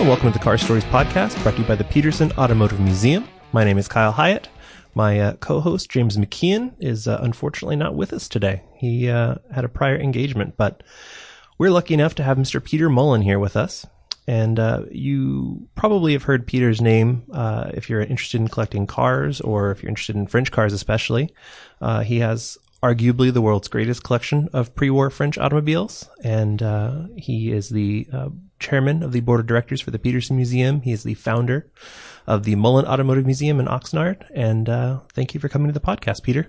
and welcome to the Car Stories podcast, brought to you by the Petersen Automotive Museum. My name is Kyle Hyatt. My uh, co-host James McKeon is uh, unfortunately not with us today. He uh, had a prior engagement, but we're lucky enough to have Mr. Peter Mullin here with us. And uh, you probably have heard Peter's name uh, if you're interested in collecting cars, or if you're interested in French cars, especially. Uh, he has arguably the world's greatest collection of pre-war French automobiles, and uh, he is the uh, chairman of the board of directors for the Petersen Museum. He is the founder of the Mullin Automotive Museum in Oxnard. And uh, thank you for coming to the podcast, Peter.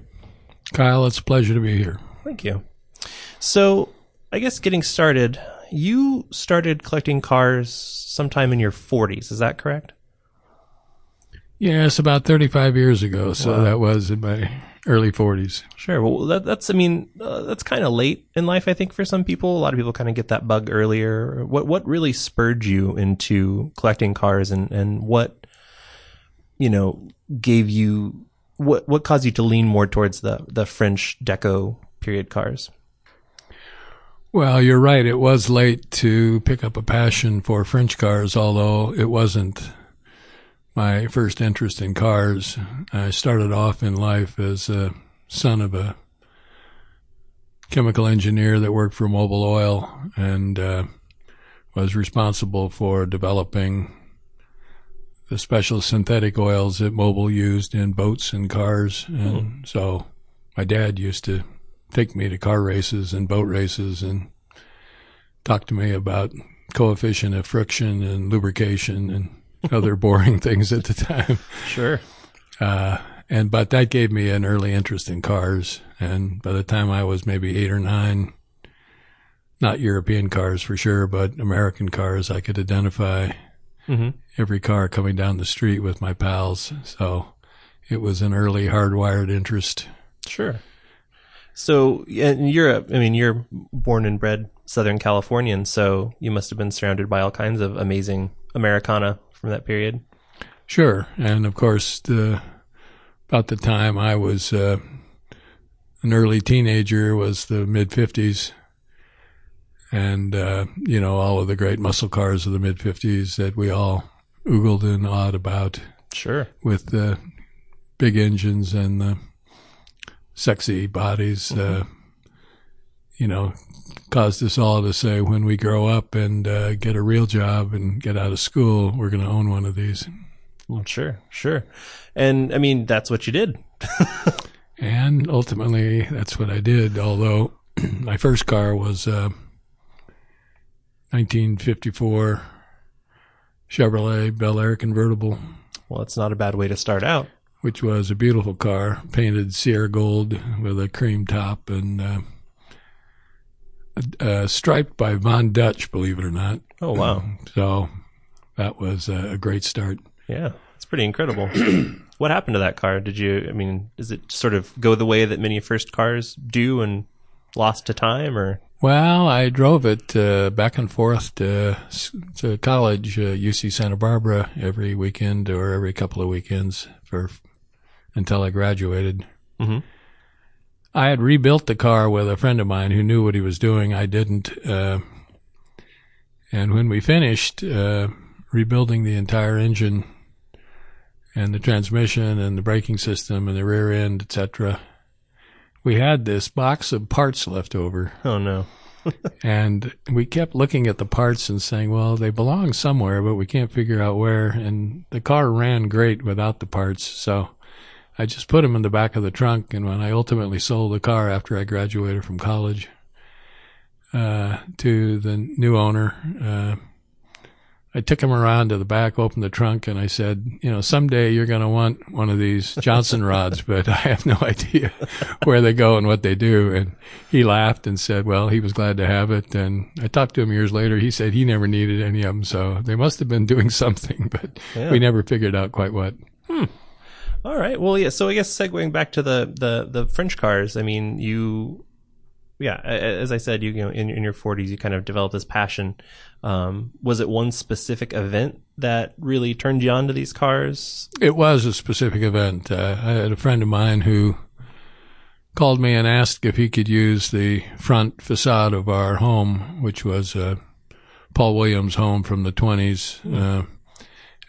Kyle, it's a pleasure to be here. Thank you. So, I guess getting started, you started collecting cars sometime in your 40s. Is that correct? Yes, about 35 years ago. So wow. that was in my early 40s. Sure. Well, that, that's, I mean, uh, that's kind of late in life, I think, for some people. A lot of people kind of get that bug earlier. What, what really spurred you into collecting cars and, and what, you know, gave you, what, what caused you to lean more towards the, the French deco period cars? Well, you're right. It was late to pick up a passion for French cars, although it wasn't my first interest in cars. I started off in life as a son of a chemical engineer that worked for Mobil Oil and uh, was responsible for developing the special synthetic oils that Mobil used in boats and cars. And mm. so my dad used to take me to car races and boat races and talk to me about coefficient of friction and lubrication and other boring things at the time. Sure. Uh, and but that gave me an early interest in cars. And by the time I was maybe eight or nine, not European cars for sure, but American cars, I could identify mm-hmm. every car coming down the street with my pals. So it was an early hardwired interest. Sure. So in Europe, I mean, you're born and bred Southern Californian, so you must have been surrounded by all kinds of amazing Americana from that period? Sure, and of course, the, about the time I was uh, an early teenager was the mid '50s, and uh, you know all of the great muscle cars of the mid '50s that we all oogled and awed about. Sure, with the big engines and the sexy bodies. Mm-hmm. Uh, you know, caused us all to say when we grow up and uh, get a real job and get out of school, we're going to own one of these. Well, sure, sure. And I mean, that's what you did. and ultimately, that's what I did. Although my first car was a uh, 1954 Chevrolet Bel Air convertible. Well, it's not a bad way to start out. Which was a beautiful car, painted Sierra gold with a cream top and. Uh, uh, striped by Von Dutch, believe it or not. Oh wow! So that was a great start. Yeah, it's pretty incredible. what happened to that car? Did you? I mean, does it sort of go the way that many first cars do and lost to time, or? Well, I drove it uh, back and forth to, to college, uh, UC Santa Barbara, every weekend or every couple of weekends for until I graduated. Mm-hmm. I had rebuilt the car with a friend of mine who knew what he was doing. I didn't. Uh, and when we finished uh, rebuilding the entire engine and the transmission and the braking system and the rear end, etc., we had this box of parts left over. Oh no. and we kept looking at the parts and saying, well, they belong somewhere, but we can't figure out where. And the car ran great without the parts. So I just put them in the back of the trunk. And when I ultimately sold the car after I graduated from college uh, to the new owner, uh, I took him around to the back, opened the trunk, and I said, you know, someday you're going to want one of these Johnson rods, but I have no idea where they go and what they do. And he laughed and said, well, he was glad to have it. And I talked to him years later. He said he never needed any of them. So they must have been doing something, but yeah. we never figured out quite what. All right. Well, yeah. So I guess segueing back to the the the French cars. I mean, you, yeah. As I said, you, you know, in in your forties, you kind of developed this passion. Um, was it one specific event that really turned you on to these cars? It was a specific event. Uh, I had a friend of mine who called me and asked if he could use the front facade of our home, which was a Paul Williams home from the 20s uh,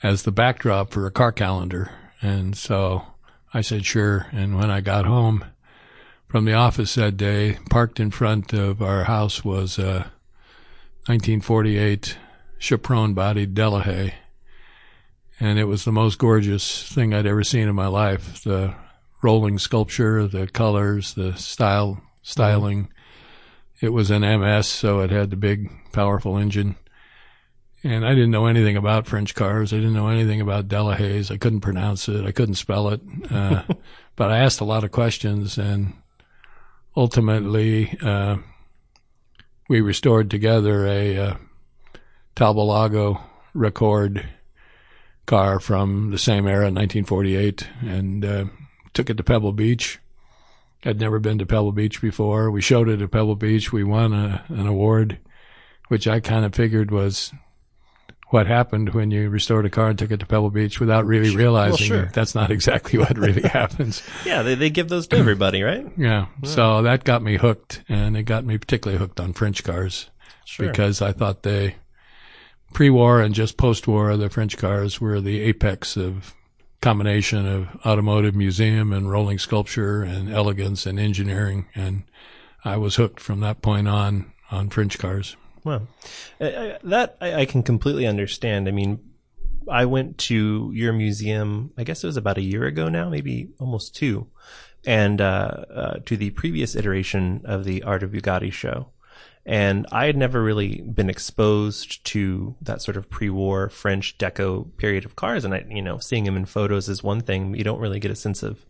as the backdrop for a car calendar. And so I said, sure. And when I got home from the office that day, parked in front of our house was a 1948 Chapron bodied Delahaye. And it was the most gorgeous thing I'd ever seen in my life. The rolling sculpture, the colors, the style, styling. It was an MS, so it had the big, powerful engine. And I didn't know anything about French cars. I didn't know anything about Delahaye's. I couldn't pronounce it. I couldn't spell it. Uh, but I asked a lot of questions and ultimately, uh, we restored together a, uh, Talbot record car from the same era, 1948, and, uh, took it to Pebble Beach. I'd never been to Pebble Beach before. We showed it at Pebble Beach. We won a, an award, which I kind of figured was what happened when you restored a car and took it to Pebble Beach without really realizing well, sure. that's not exactly what really happens. Yeah, they, they give those to everybody, right? Yeah. yeah. So that got me hooked and it got me particularly hooked on French cars sure. because I thought they pre-war and just post-war, the French cars were the apex of combination of automotive museum and rolling sculpture and elegance and engineering. And I was hooked from that point on, on French cars. Well, that I, I can completely understand. I mean, I went to your museum, I guess it was about a year ago now, maybe almost two, and uh, uh, to the previous iteration of the Art of Bugatti show. And I had never really been exposed to that sort of pre-war French deco period of cars. And I, you know, seeing them in photos is one thing. You don't really get a sense of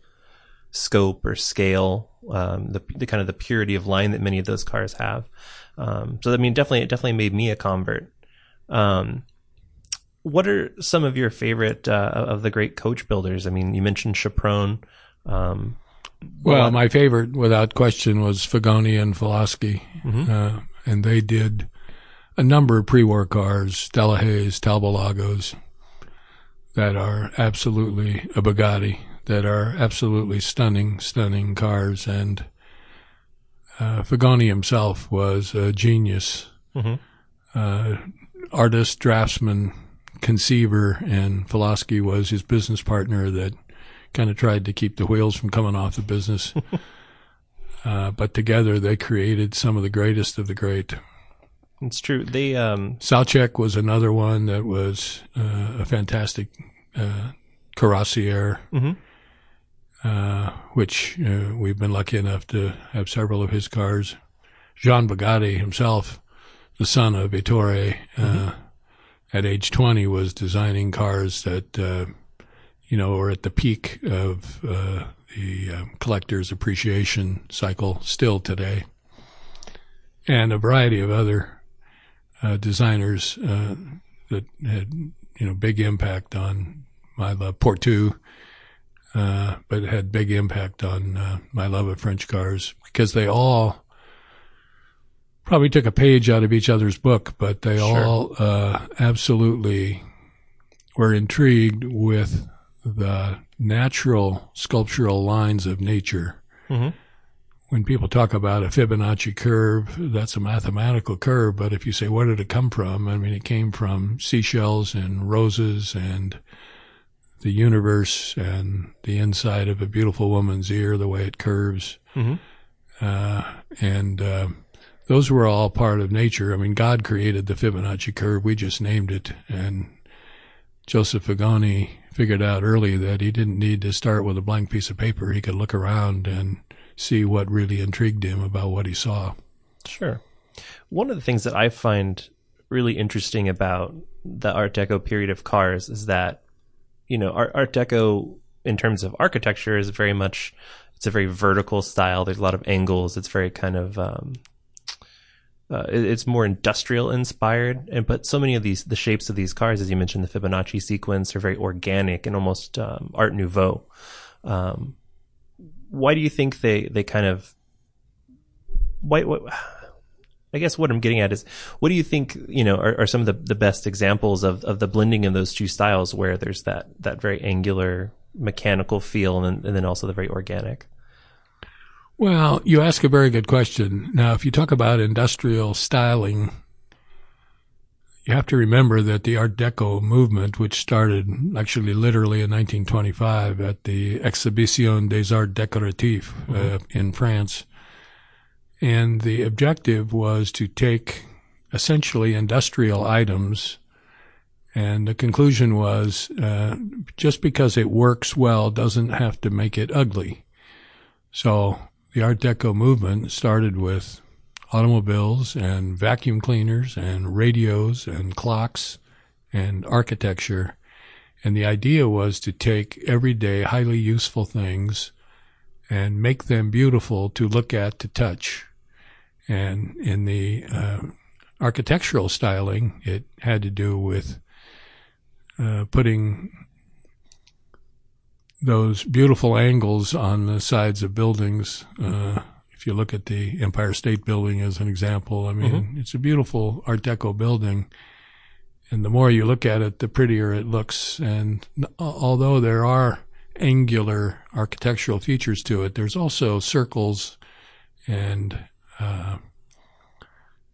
scope or scale, um, the, the kind of the purity of line that many of those cars have. Um, so I mean, definitely, it definitely made me a convert. Um, what are some of your favorite uh, of the great coach builders? I mean, you mentioned Chapron. Um, well, my favorite, without question, was Figoni and Falaschi, mm-hmm. uh, and they did a number of pre-war cars, Delahaye's, Talbot Lagos, that are absolutely a Bugatti, that are absolutely stunning, stunning cars, and uh, Figoni himself was a genius, mm-hmm. uh, artist, draftsman, conceiver, and Falaschi was his business partner that kind of tried to keep the wheels from coming off the business. uh, but together they created some of the greatest of the great. It's true. They um Saoutchik was another one that was uh, a fantastic uh, carrossier. Mm-hmm uh, which uh, we've been lucky enough to have several of his cars. Jean Bugatti himself, the son of Ettore, uh, mm-hmm. at age 20 was designing cars that, uh, you know, were at the peak of uh, the um, collector's appreciation cycle still today. And a variety of other designers that had, you know, big impact on my love. Portout, uh, but it had big impact on uh, my love of French cars because they all probably took a page out of each other's book, but they sure. all uh, absolutely were intrigued with the natural sculptural lines of nature. Mm-hmm. When people talk about a Fibonacci curve, that's a mathematical curve, but if you say, where did it come from? I mean, it came from seashells and roses and the universe and the inside of a beautiful woman's ear, the way it curves. Mm-hmm. Uh, and uh, those were all part of nature. I mean, God created the Fibonacci curve. We just named it. And Joseph Figoni figured out early that he didn't need to start with a blank piece of paper. He could look around and see what really intrigued him about what he saw. Sure. One of the things that I find really interesting about the Art Deco period of cars is that you know, Art, Art Deco in terms of architecture is very much it's a very vertical style. There's a lot of angles. It's very kind of um, uh, it's more industrial inspired. And but so many of these the shapes of these cars, as you mentioned, the Fibonacci sequence, are very organic and almost um, Art Nouveau. Um, why do you think they they kind of why, why I guess what I'm getting at is, what do you think, you know, are, are some of the, the best examples of, of the blending of those two styles where there's that, that very angular mechanical feel and, and then also the very organic? Well, you ask a very good question. Now, if you talk about industrial styling, you have to remember that the Art Deco movement, which started actually literally in 1925 at the Exhibition des Arts Décoratifs uh, mm-hmm. in France, and the objective was to take essentially industrial items. And the conclusion was uh, just because it works well doesn't have to make it ugly. So the Art Deco movement started with automobiles and vacuum cleaners and radios and clocks and architecture. And the idea was to take everyday, highly useful things and make them beautiful to look at, to touch. And in the uh, architectural styling, it had to do with uh, putting those beautiful angles on the sides of buildings. Uh, if you look at the Empire State Building as an example, I mean, mm-hmm. it's a beautiful Art Deco building. And the more you look at it, the prettier it looks. And although there are angular architectural features to it, there's also circles and uh,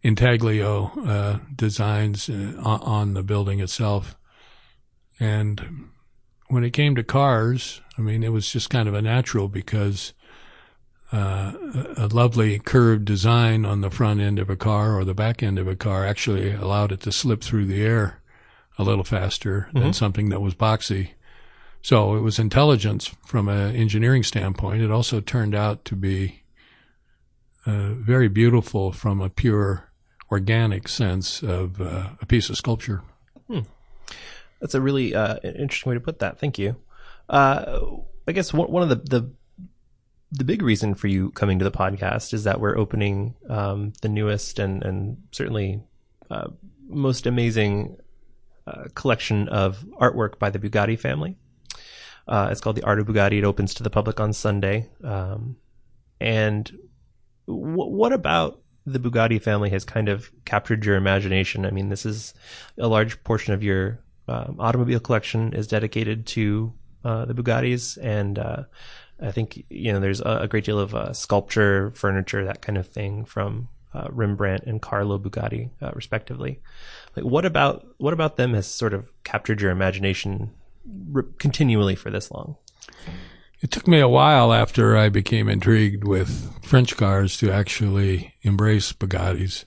intaglio uh, designs uh, on the building itself. And when it came to cars, I mean, it was just kind of a natural because uh, a lovely curved design on the front end of a car or the back end of a car actually allowed it to slip through the air a little faster mm-hmm. than something that was boxy. So it was intelligence from an engineering standpoint. It also turned out to be uh, very beautiful from a pure organic sense of uh, a piece of sculpture. Hmm. That's a really uh, interesting way to put that. Thank you. Uh, I guess one, of the, the the big reason for you coming to the podcast is that we're opening um, the newest and and certainly uh, most amazing collection of artwork by the Bugatti family. It's called the Art of Bugatti. It opens to the public on Sunday. Um, and what about the Bugatti family has kind of captured your imagination? I mean, this is a large portion of your um, automobile collection is dedicated to uh, the Bugattis and uh, I think you know there's a, a great deal of uh, sculpture, furniture, that kind of thing from uh, Rembrandt and Carlo Bugatti, uh, respectively. Like, what about what about them has sort of captured your imagination re- continually for this long? It took me a while after I became intrigued with French cars to actually embrace Bugattis.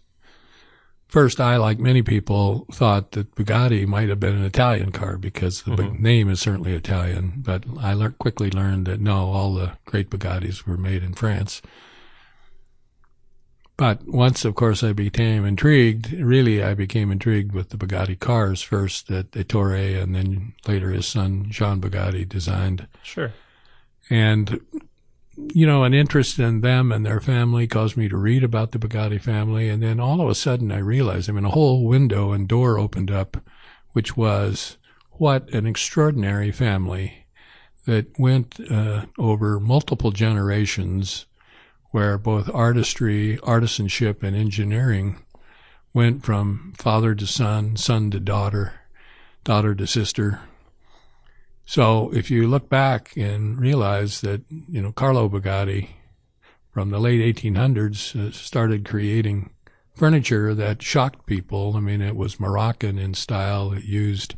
First, I, like many people, thought that Bugatti might have been an Italian car because the mm-hmm. name is certainly Italian. But I le- quickly learned that no, all the great Bugattis were made in France. But once, of course, I became intrigued. Really, I became intrigued with the Bugatti cars first that Ettore and then later his son Jean Bugatti designed. Sure. And you know, an interest in them and their family caused me to read about the Bugatti family. And then all of a sudden I realized, I mean, a whole window and door opened up, which was what an extraordinary family that went uh, over multiple generations where both artistry, artisanship, and engineering went from father to son, son to daughter, daughter to sister, so if you look back and realize that, you know, Carlo Bugatti from the late 1800s uh, started creating furniture that shocked people. I mean, it was Moroccan in style. It used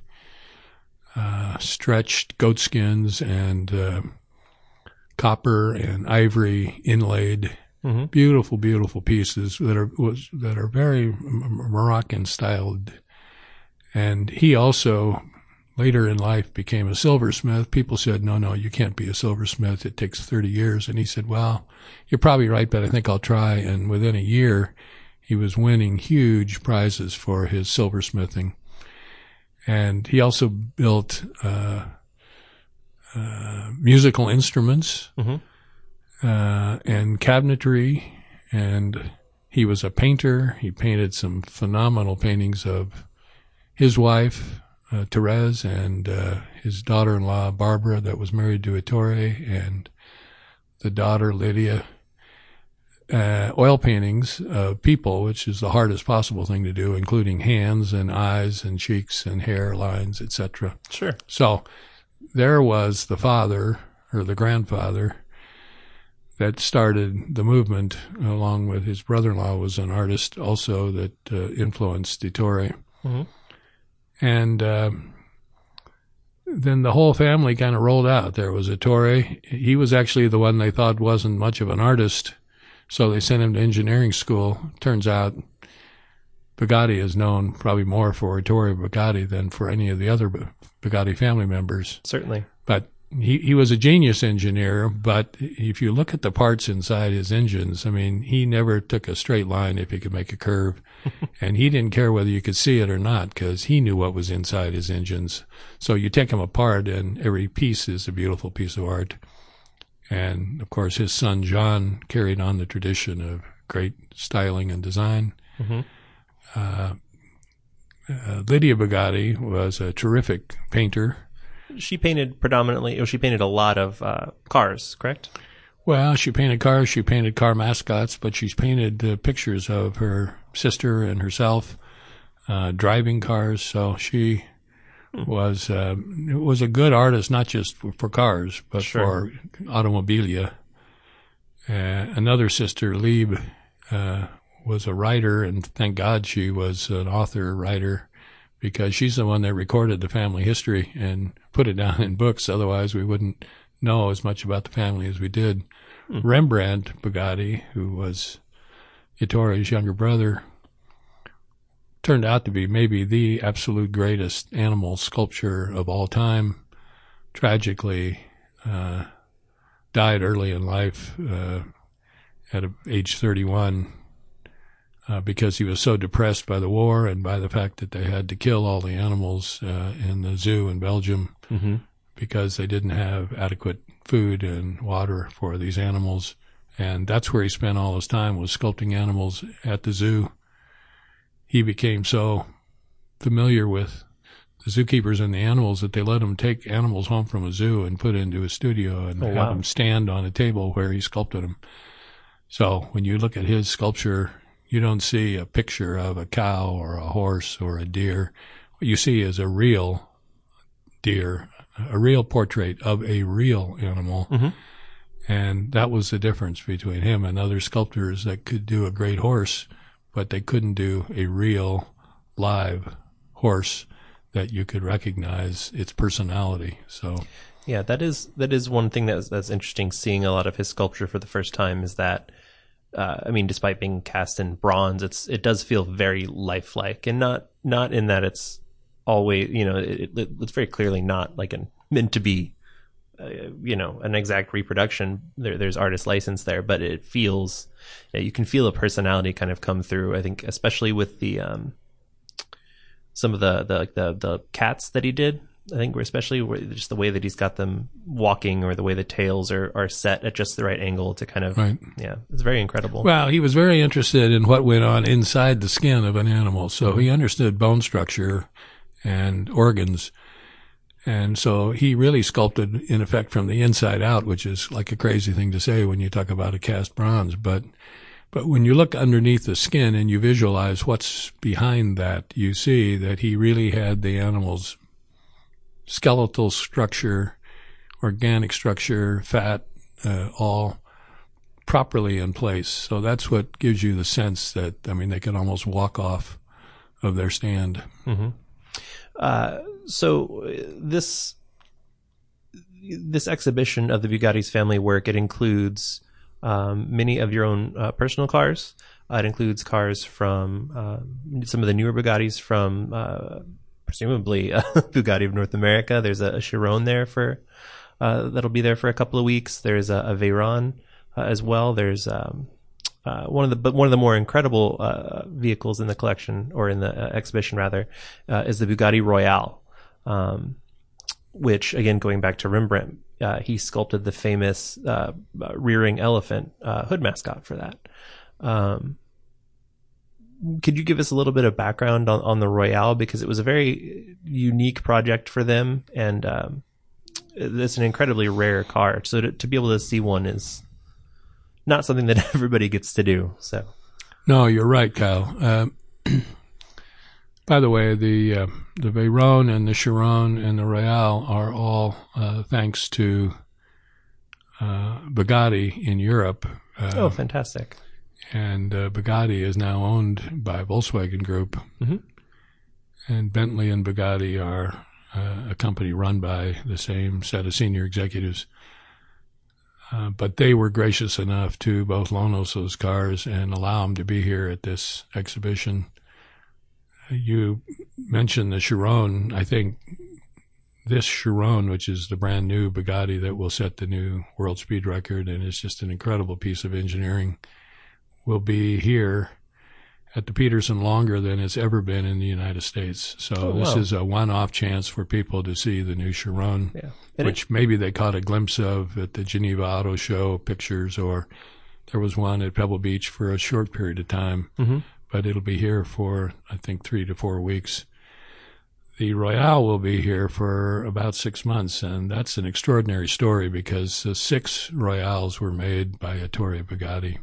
uh, stretched goatskins and uh, copper and ivory inlaid. Mm-hmm. Beautiful, beautiful pieces that are was that are very Moroccan styled, and he also later in life became a silversmith. People said, no, no, you can't be a silversmith. It takes 30 years. And he said, well, you're probably right, but I think I'll try. And within a year, he was winning huge prizes for his silversmithing. And he also built, uh, uh, musical instruments, mm-hmm. uh, and cabinetry. And he was a painter. He painted some phenomenal paintings of his wife, uh, Therese and uh, his daughter-in-law Barbara, that was married to Ettore, and the daughter Lydia. Uh, oil paintings of people, which is the hardest possible thing to do, including hands and eyes and cheeks and hair lines, etc. Sure. So there was the father or the grandfather that started the movement, along with his brother-in-law was an artist also that uh, influenced Ettore Mhm. And uh, then the whole family kind of rolled out. There was Ettore. He was actually the one they thought wasn't much of an artist, so they sent him to engineering school. Turns out Bugatti is known probably more for Ettore Bugatti than for any of the other Bu- Bugatti family members. Certainly. But he, he was a genius engineer, but if you look at the parts inside his engines, I mean, he never took a straight line if he could make a curve. and he didn't care whether you could see it or not because he knew what was inside his engines. So you take them apart and every piece is a beautiful piece of art. And of course, his son John carried on the tradition of great styling and design. Mhm. Uh, uh, Lydia Bugatti was a terrific painter. She painted predominantly, or she painted a lot of uh, cars, correct? Well, she painted cars, she painted car mascots, but she's painted uh, pictures of her sister and herself uh, driving cars. So she was uh, was a good artist, not just for, for cars, but Sure. for automobilia. Uh, another sister, L'Ebé, uh, was a writer, and thank God she was an author writer because she's the one that recorded the family history and put it down in books. Otherwise, we wouldn't know as much about the family as we did. Rembrandt Bugatti, who was Ettore's younger brother, turned out to be maybe the absolute greatest animal sculpture of all time. Tragically, uh, died early in life uh, at age 31 uh, because he was so depressed by the war and by the fact that they had to kill all the animals uh, in the zoo in Belgium Mm-hmm. because they didn't have adequate food and water for these animals. And that's where he spent all his time was sculpting animals at the zoo. He became so familiar with the zookeepers and the animals that they let him take animals home from a zoo and put into a studio and Oh, have wow. them stand on a table where he sculpted them. So when you look at his sculpture, you don't see a picture of a cow or a horse or a deer. What you see is a real deer, a real portrait of a real animal. Mhm. And that was the difference between him and other sculptors that could do a great horse, but they couldn't do a real live horse that you could recognize its personality. So Yeah, that is that is one thing that's that's interesting. Seeing a lot of his sculpture for the first time is that, uh, I mean, despite being cast in bronze, it's it does feel very lifelike, and not not in that it's always you know it, it, it's very clearly not like an meant to be, uh, you know, an exact reproduction. There, there's artist license there, but it feels you can feel a personality kind of come through. I think especially with the um, some of the the the the cats that he did. I think especially just the way that he's got them walking or the way the tails are, are set at just the right angle to kind of Right. yeah, it's very incredible. Well, he was very interested in what went on inside the skin of an animal. So he understood bone structure and organs. And so he really sculpted in effect from the inside out, which is like a crazy thing to say when you talk about a cast bronze. But, but when you look underneath the skin and you visualize what's behind that, you see that he really had the animal's skeletal structure, organic structure, fat, uh, all properly in place. So that's what gives you the sense that, I mean, they can almost walk off of their stand. Uh, so uh, this this exhibition of the Bugatti's family work it includes um, many of your own uh, personal cars. Uh, it includes cars from um, some of the newer Bugattis from uh, presumably uh, Bugatti of North America. There's a, a Chiron there for uh, that'll be there for a couple of weeks. There's a, a Veyron uh, as well. There's um, uh, one of the but one of the more incredible uh, vehicles in the collection or in the uh, exhibition rather uh, is the Bugatti Royale, um, which again going back to Rembrandt, uh, he sculpted the famous uh, rearing elephant hood mascot for that. Um, could you give us a little bit of background on, on the Royale because it was a very unique project for them and um, it's an incredibly rare car. So to, to be able to see one is not something that everybody gets to do. So No, you're right, Kyle. Uh, by the way, the uh, the Veyron and the Chiron and the Royale are all uh, thanks to uh, Bugatti in Europe. Uh, oh, fantastic! And uh, Bugatti is now owned by Volkswagen Group. Mhm. and Bentley and Bugatti are uh, a company run by the same set of senior executives. Uh, but they were gracious enough to both loan us those cars and allow them to be here at this exhibition. You mentioned the Chiron. I think this Chiron, which is the brand new Bugatti that will set the new world speed record, and it's just an incredible piece of engineering, will be here at the Petersen longer than it's ever been in the United States. So Oh, this wow. is a one-off chance for people to see the new Chiron, Yeah. Which maybe they caught a glimpse of at the Geneva Auto Show pictures, or there was one at Pebble Beach for a short period of time. Mhm. But it'll be here for I think three to four weeks. The Royale will be here for about six months, and that's an extraordinary story because uh, six Royales were made by Ettore Bugatti.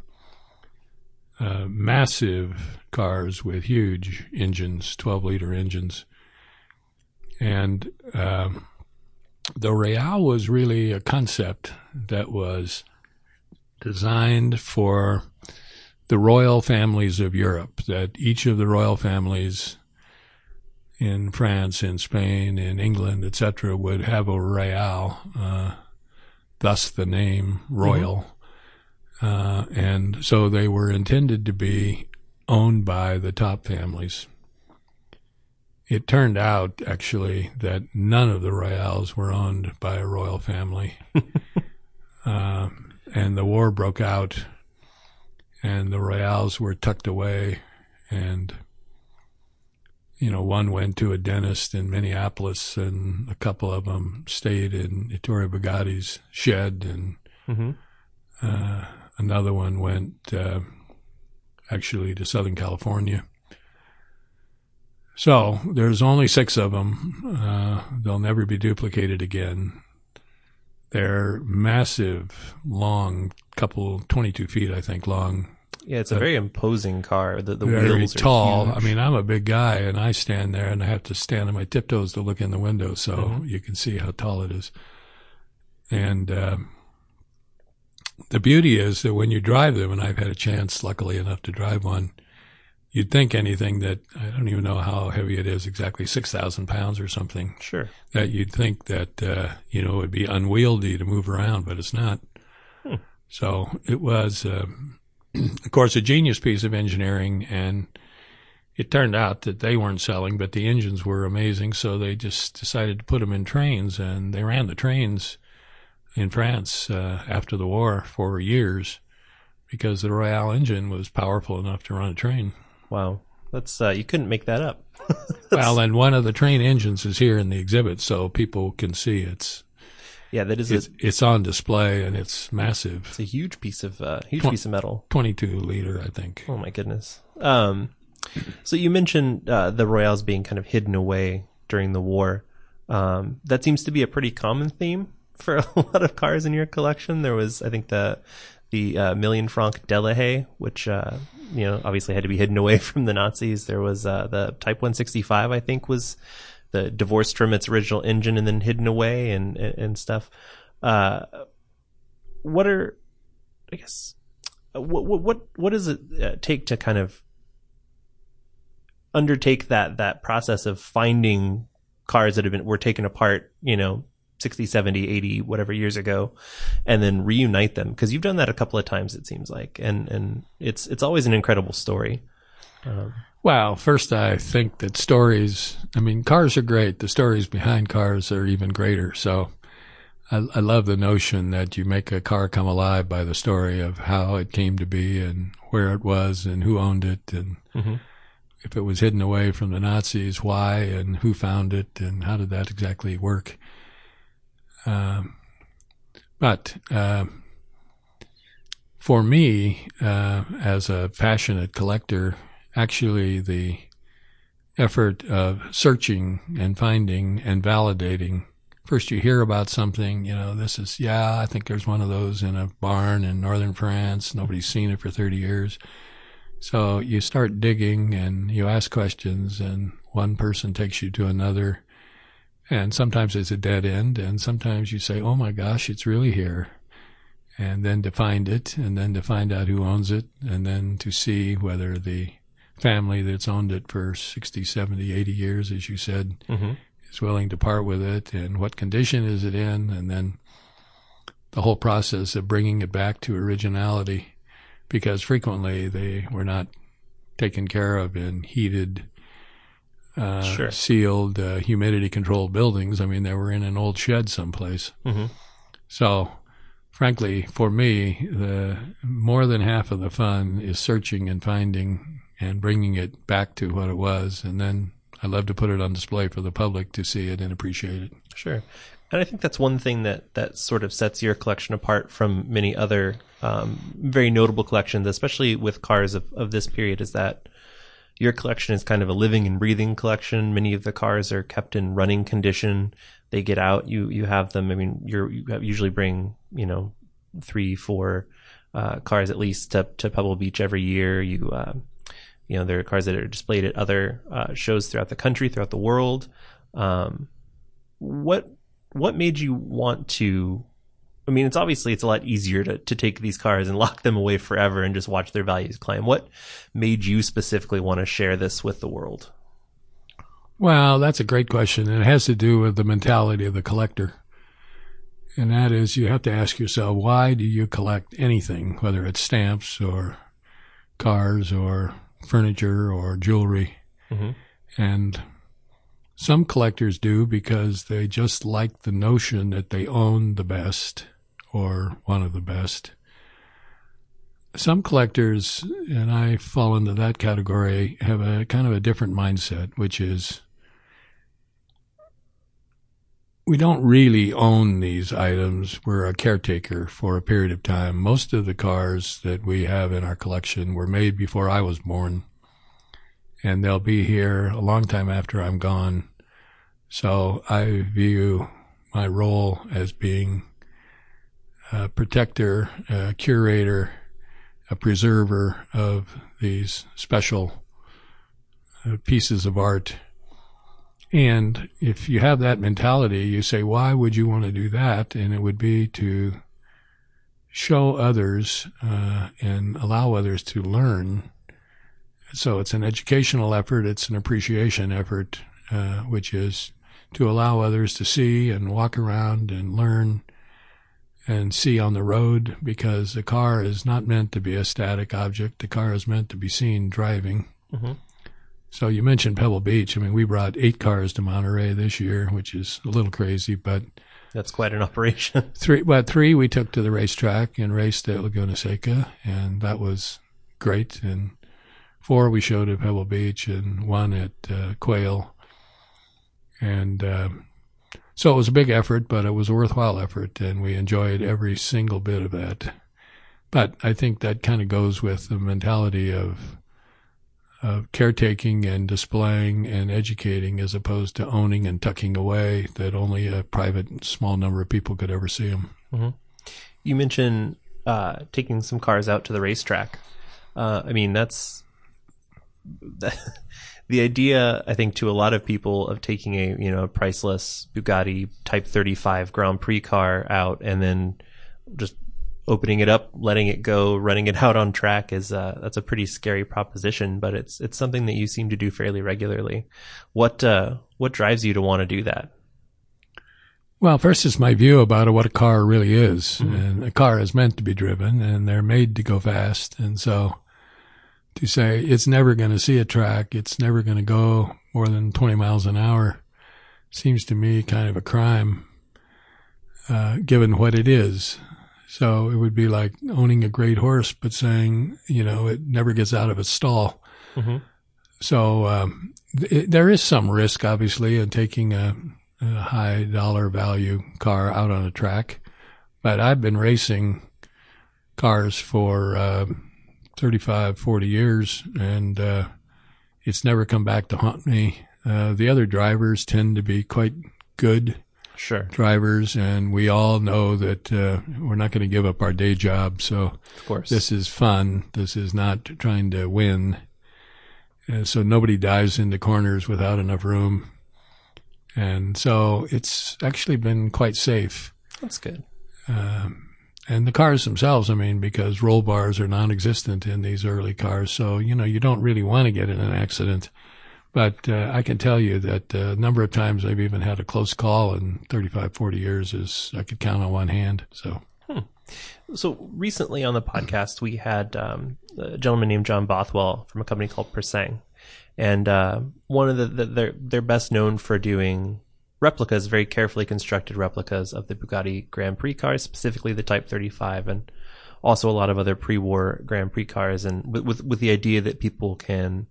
Uh, massive cars with huge engines, 12 liter engines. And um, the Royale was really a concept that was designed for the royal families of Europe, that each of the royal families in France, in Spain, in England, etc., would have a Royale, uh, thus the name Royal. Uh, and so they were intended to be owned by the top families. It turned out, actually, that none of the Royales were owned by a royal family. uh, and the war broke out, and the Royales were tucked away, and you know, one went to a dentist in Minneapolis, and a couple of them stayed in Ettore Bugatti's shed, and Mhm. uh, another one went uh, actually to Southern California. So there's only six of them. Uh, they'll never be duplicated again. They're massive, long, couple, 22 feet, I think, long Yeah, it's a very imposing car. The, the very wheels are tall. huge. I mean, I'm a big guy, and I stand there, and I have to stand on my tiptoes to look in the window, so Mm-hmm. you can see how tall it is. And um, the beauty is that when you drive them, and I've had a chance, luckily enough, to drive one, you'd think anything that I don't even know how heavy it is exactly, six thousand pounds or something. sure. That you'd think that uh, you know it would be unwieldy to move around, but it's not. Hmm. So it was. Um, of course, a genius piece of engineering, and it turned out that they weren't selling, but the engines were amazing. So they just decided to put them in trains, and they ran the trains in France uh, after the war for years because the Royale engine was powerful enough to run a train. Wow. That's uh, you couldn't make that up. Well, and one of the train engines is here in the exhibit, so people can see it's Yeah, that is a, it's, it's on display, and it's massive, it's a huge piece of uh, huge Twen- piece of metal. 22 liter, I think. Oh my goodness. Um, so you mentioned uh, the Royales being kind of hidden away during the war. Um, that seems to be a pretty common theme for a lot of cars in your collection. There was, I think, the the uh, Million Franc Delahaye, which uh, you know obviously had to be hidden away from the Nazis. There was uh, the Type 165, I think, was the divorced from its original engine and then hidden away and and, and stuff. Uh, what are, I guess, what what what what does it uh, take to kind of undertake that that process of finding cars that have been were taken apart you know 60 70 80 whatever years ago and then reunite them because you've done that a couple of times it seems like and and it's it's always an incredible story um, Well, first, I think that stories, I mean, cars are great. The stories behind cars are even greater. So I, I love the notion that you make a car come alive by the story of how it came to be and where it was and who owned it and Mhm. if it was hidden away from the Nazis, why and who found it and how did that exactly work. Um, but um, for me, uh, as a passionate collector, actually the effort of searching and finding and validating. First, you hear about something, you know, this is, yeah, I think there's one of those in a barn in northern France. Nobody's seen it for 30 years. So you start digging and you ask questions, and one person takes you to another. And sometimes it's a dead end, and sometimes you say, oh my gosh, it's really here. And then to find it, and then to find out who owns it, and then to see whether the family that's owned it for 60, 70, 80 years, as you said, Mhm. is willing to part with it, and what condition is it in, and then the whole process of bringing it back to originality, because frequently they were not taken care of in heated, uh, Sure. sealed, uh, humidity controlled buildings. I mean, they were in an old shed someplace. Mhm. So, frankly, for me, the more than half of the fun is searching and finding and bringing it back to what it was, and then I love to put it on display for the public to see it and appreciate it. Sure. And I think that's one thing that, that sort of sets your collection apart from many other um, very notable collections, especially with cars of, of this period, is that your collection is kind of a living and breathing collection. Many of the cars are kept in running condition. They get out. You you have them. I mean, you're, you usually bring you know three, four uh, cars at least to to Pebble Beach every year. You uh, you know there are cars that are displayed at other uh, shows throughout the country, throughout the world. Um, what what made you want to I mean it's obviously it's a lot easier to, to take these cars and lock them away forever and just watch their values climb. What made you specifically want to share this with the world? Well, that's a great question. and It has to do with the mentality of the collector. And that is, you have to ask yourself, why do you collect anything, whether it's stamps or cars or furniture or jewelry? Mhm. And some collectors do because they just like the notion that they own the best or one of the best. Some collectors, and I fall into that category, have a kind of a different mindset, which is we don't really own these items. We're a caretaker for a period of time. Most of the cars that we have in our collection were made before I was born, and they'll be here a long time after I'm gone. So I view my role as being a protector, a curator, a preserver of these special uh, pieces of art. And if you have that mentality, you say, why would you want to do that? And it would be to show others uh, and allow others to learn. So it's an educational effort, it's an appreciation effort, uh, which is to allow others to see and walk around and learn and see on the road because the car is not meant to be a static object. The car is meant to be seen driving. Mhm. So you mentioned Pebble Beach. I mean, we brought eight cars to Monterey this year, which is a little crazy, but That's quite an operation. three, but three we took to the racetrack and raced at Laguna Seca, and that was great. And four we showed at Pebble Beach, and one at uh, Quail. And um, so it was a big effort, but it was a worthwhile effort, and we enjoyed every single bit of that. But I think that kind of goes with the mentality of of caretaking and displaying and educating as opposed to owning and tucking away that only a private small number of people could ever see them. you mentioned uh, taking some cars out to the racetrack. Uh, I mean, that's the idea. I think to a lot of people of taking a you know a priceless Bugatti Type 35 Grand Prix car out and then just opening it up, letting it go, running it out on track is uh, that's a pretty scary proposition. But it's it's something that you seem to do fairly regularly. What uh, what drives you to want to do that? Well, first is my view about what a car really is. And a car is meant to be driven and they're made to go fast. And so to say it's never going to see a track, it's never going to go more than 20 miles an hour seems to me kind of a crime, uh, given what it is. So it would be like owning a great horse, but saying, you know, it never gets out of its stall. Mhm. So um, th- there is some risk, obviously, in taking a, a high dollar value car out on a track. But I've been racing cars for uh, 35, 40 years, and uh, it's never come back to haunt me. Uh, the other drivers tend to be quite good Sure, drivers, and we all know that uh, we're not going to give up our day job. So of course. this is fun. This is not trying to win. And so nobody dives into corners without enough room. And so it's actually been quite safe. that's good. Um, and the cars themselves, I mean, because roll bars are non-existent in these early cars, so you know you don't really want to get in an accident. But uh, I can tell you that uh, a number of times I've even had a close call in 35, 40 years is I could count on one hand. So. Hmm. So recently on the podcast, we had um, a gentleman named John Bothwell from a company called Pur Sang, and uh, one of the, the they're they're best known for doing replicas, very carefully constructed replicas of the Bugatti Grand Prix cars, specifically the Type 35, and also a lot of other pre-war Grand Prix cars, and with with, with the idea that people can,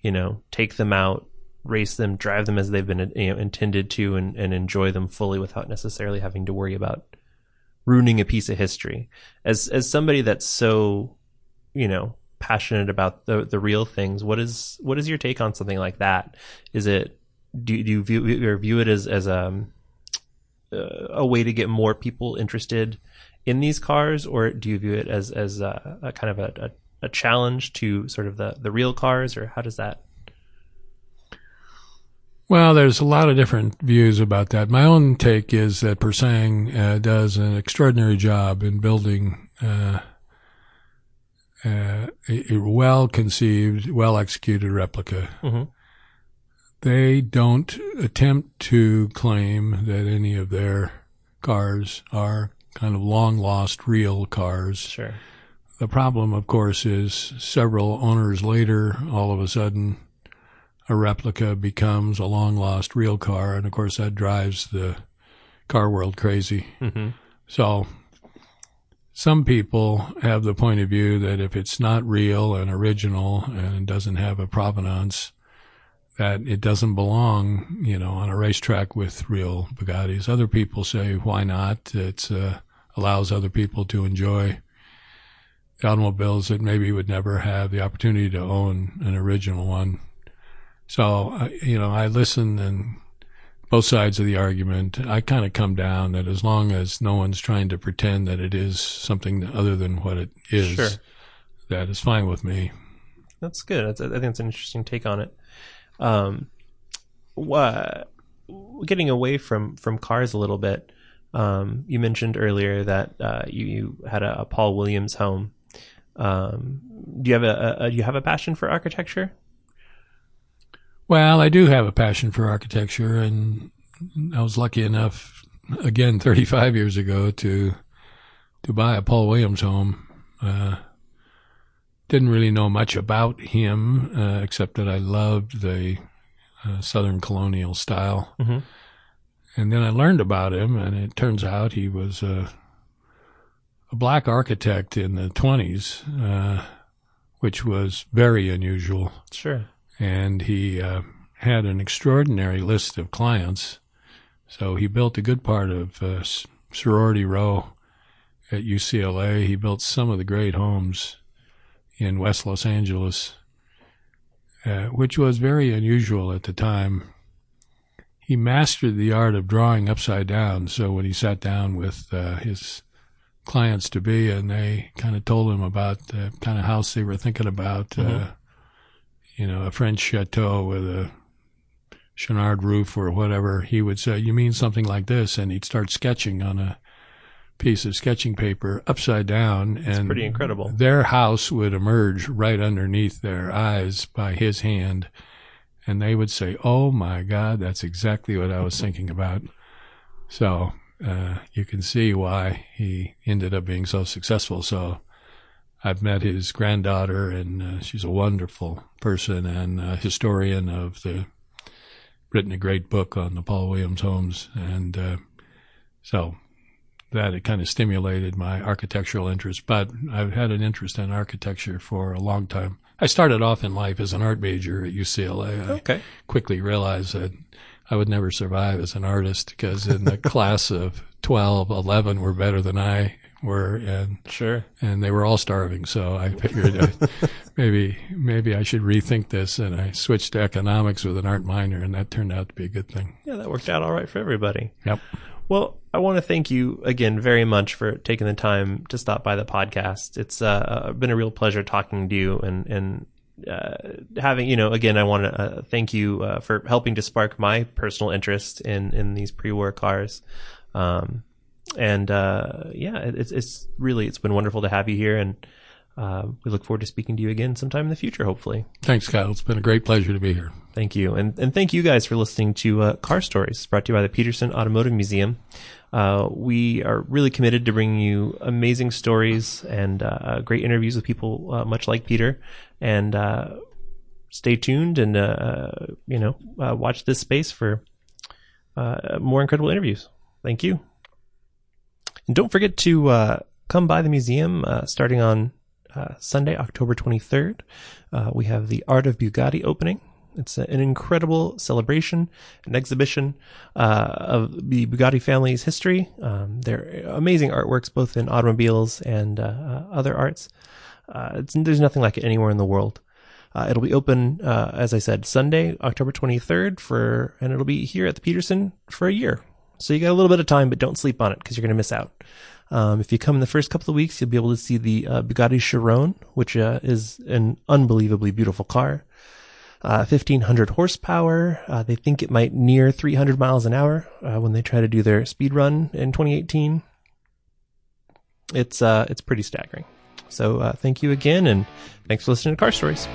you know, take them out, race them, drive them as they've been you know intended to, and, and enjoy them fully without necessarily having to worry about ruining a piece of history. As as somebody that's so, you know, passionate about the the real things, what is what is your take on something like that? Is it do, do you view or view it as as a um, uh, a way to get more people interested in these cars, or do you view it as as a, a kind of a, a, a challenge to sort of the the real cars, or how does that? Well, there's a lot of different views about that. My own take is that Pur Sang uh, does an extraordinary job in building uh, uh, a, a well conceived, well executed replica. Mm-hmm. They don't attempt to claim that any of their cars are kind of long lost real cars. Sure. The problem, of course, is several owners later, all of a sudden, a replica becomes a long lost real car. And of course, that drives the car world crazy. Mm-hmm. So some people have the point of view that if it's not real and original and doesn't have a provenance, that it doesn't belong, you know, on a racetrack with real Bugattis. Other people say, why not? It uh, allows other people to enjoy automobiles that maybe would never have the opportunity to own an original one. So, you know, I listen and both sides of the argument. I kind of come down that as long as no one's trying to pretend that it is something other than what it is, sure. that is fine with me. That's good. That's, I think it's an interesting take on it. Um, what, getting away from from cars a little bit. Um, you mentioned earlier that uh, you, you had a, a, Paul Williams home. Um, do you have a, a, do you have a passion for architecture? Well, I do have a passion for architecture, and I was lucky enough, again, 35 years ago, to to buy a Paul Williams home. Uh, didn't really know much about him, uh, except that I loved the uh, Southern colonial style. Mm-hmm. And then I learned about him, and it turns out he was a, a black architect in the 20s, uh, which was very unusual. Sure and he uh, had an extraordinary list of clients. So he built a good part of uh, sorority row at UCLA. He built some of the great homes in West Los Angeles, uh, which was very unusual at the time. He mastered the art of drawing upside down. So when he sat down with uh, his clients to be, and they kind of told him about the kind of house they were thinking about, uh, mm-hmm you know, a French chateau with a Chouinard roof or whatever, he would say, You mean something like this? And he'd start sketching on a piece of sketching paper upside down. It's and pretty incredible. Their house would emerge right underneath their eyes by his hand. And they would say, Oh my God, that's exactly what I was thinking about. So uh, you can see why he ended up being so successful. So I've met his granddaughter, and uh, she's a wonderful person and a historian of the written a great book on the Paul Williams homes, and uh, so that it kind of stimulated my architectural interest. But I've had an interest in architecture for a long time. I started off in life as an art major at UCLA. Okay. I quickly realized that I would never survive as an artist because in the class of 12, 11 were better than I were, and sure, and they were all starving. So I figured maybe maybe I should rethink this, and I switched to economics with an art minor, and that turned out to be a good thing. Yeah, that worked out all right for everybody. Yep. Well, I want to thank you again very much for taking the time to stop by the podcast. It's uh, been a real pleasure talking to you and and uh, having you know again I want to uh, thank you uh, for helping to spark my personal interest in in these pre-war cars. Um, and uh, yeah, it's it's really it's been wonderful to have you here, and uh, we look forward to speaking to you again sometime in the future, hopefully. Thanks, Kyle. It's been a great pleasure to be here. Thank you, and and thank you guys for listening to uh, Car Stories, brought to you by the Petersen Automotive Museum. Uh, we are really committed to bringing you amazing stories and uh, great interviews with people uh, much like Peter, and uh, stay tuned and uh, you know watch this space for more incredible interviews. Thank you. And don't forget to uh, come by the museum uh, starting on uh, Sunday, October 23rd. Uh, we have the Art of Bugatti opening. It's an incredible celebration, an exhibition uh, of the Bugatti family's history. Um, they're amazing artworks, both in automobiles and uh, other arts. there's nothing like it anywhere in the world. Uh, it'll be open, uh, as I said, Sunday, October 23rd for, and it'll be here at the Petersen for a year. So you got a little bit of time, but don't sleep on it because you're going to miss out. Um, if you come in the first couple of weeks, you'll be able to see the uh, Bugatti Chiron, which uh, is an unbelievably beautiful car. Uh, 1500 horsepower. Uh, they think it might near 300 miles an hour uh, when they try to do their speed run in 2018. It's uh, it's pretty staggering. So thank you again, and thanks for listening to Car Stories.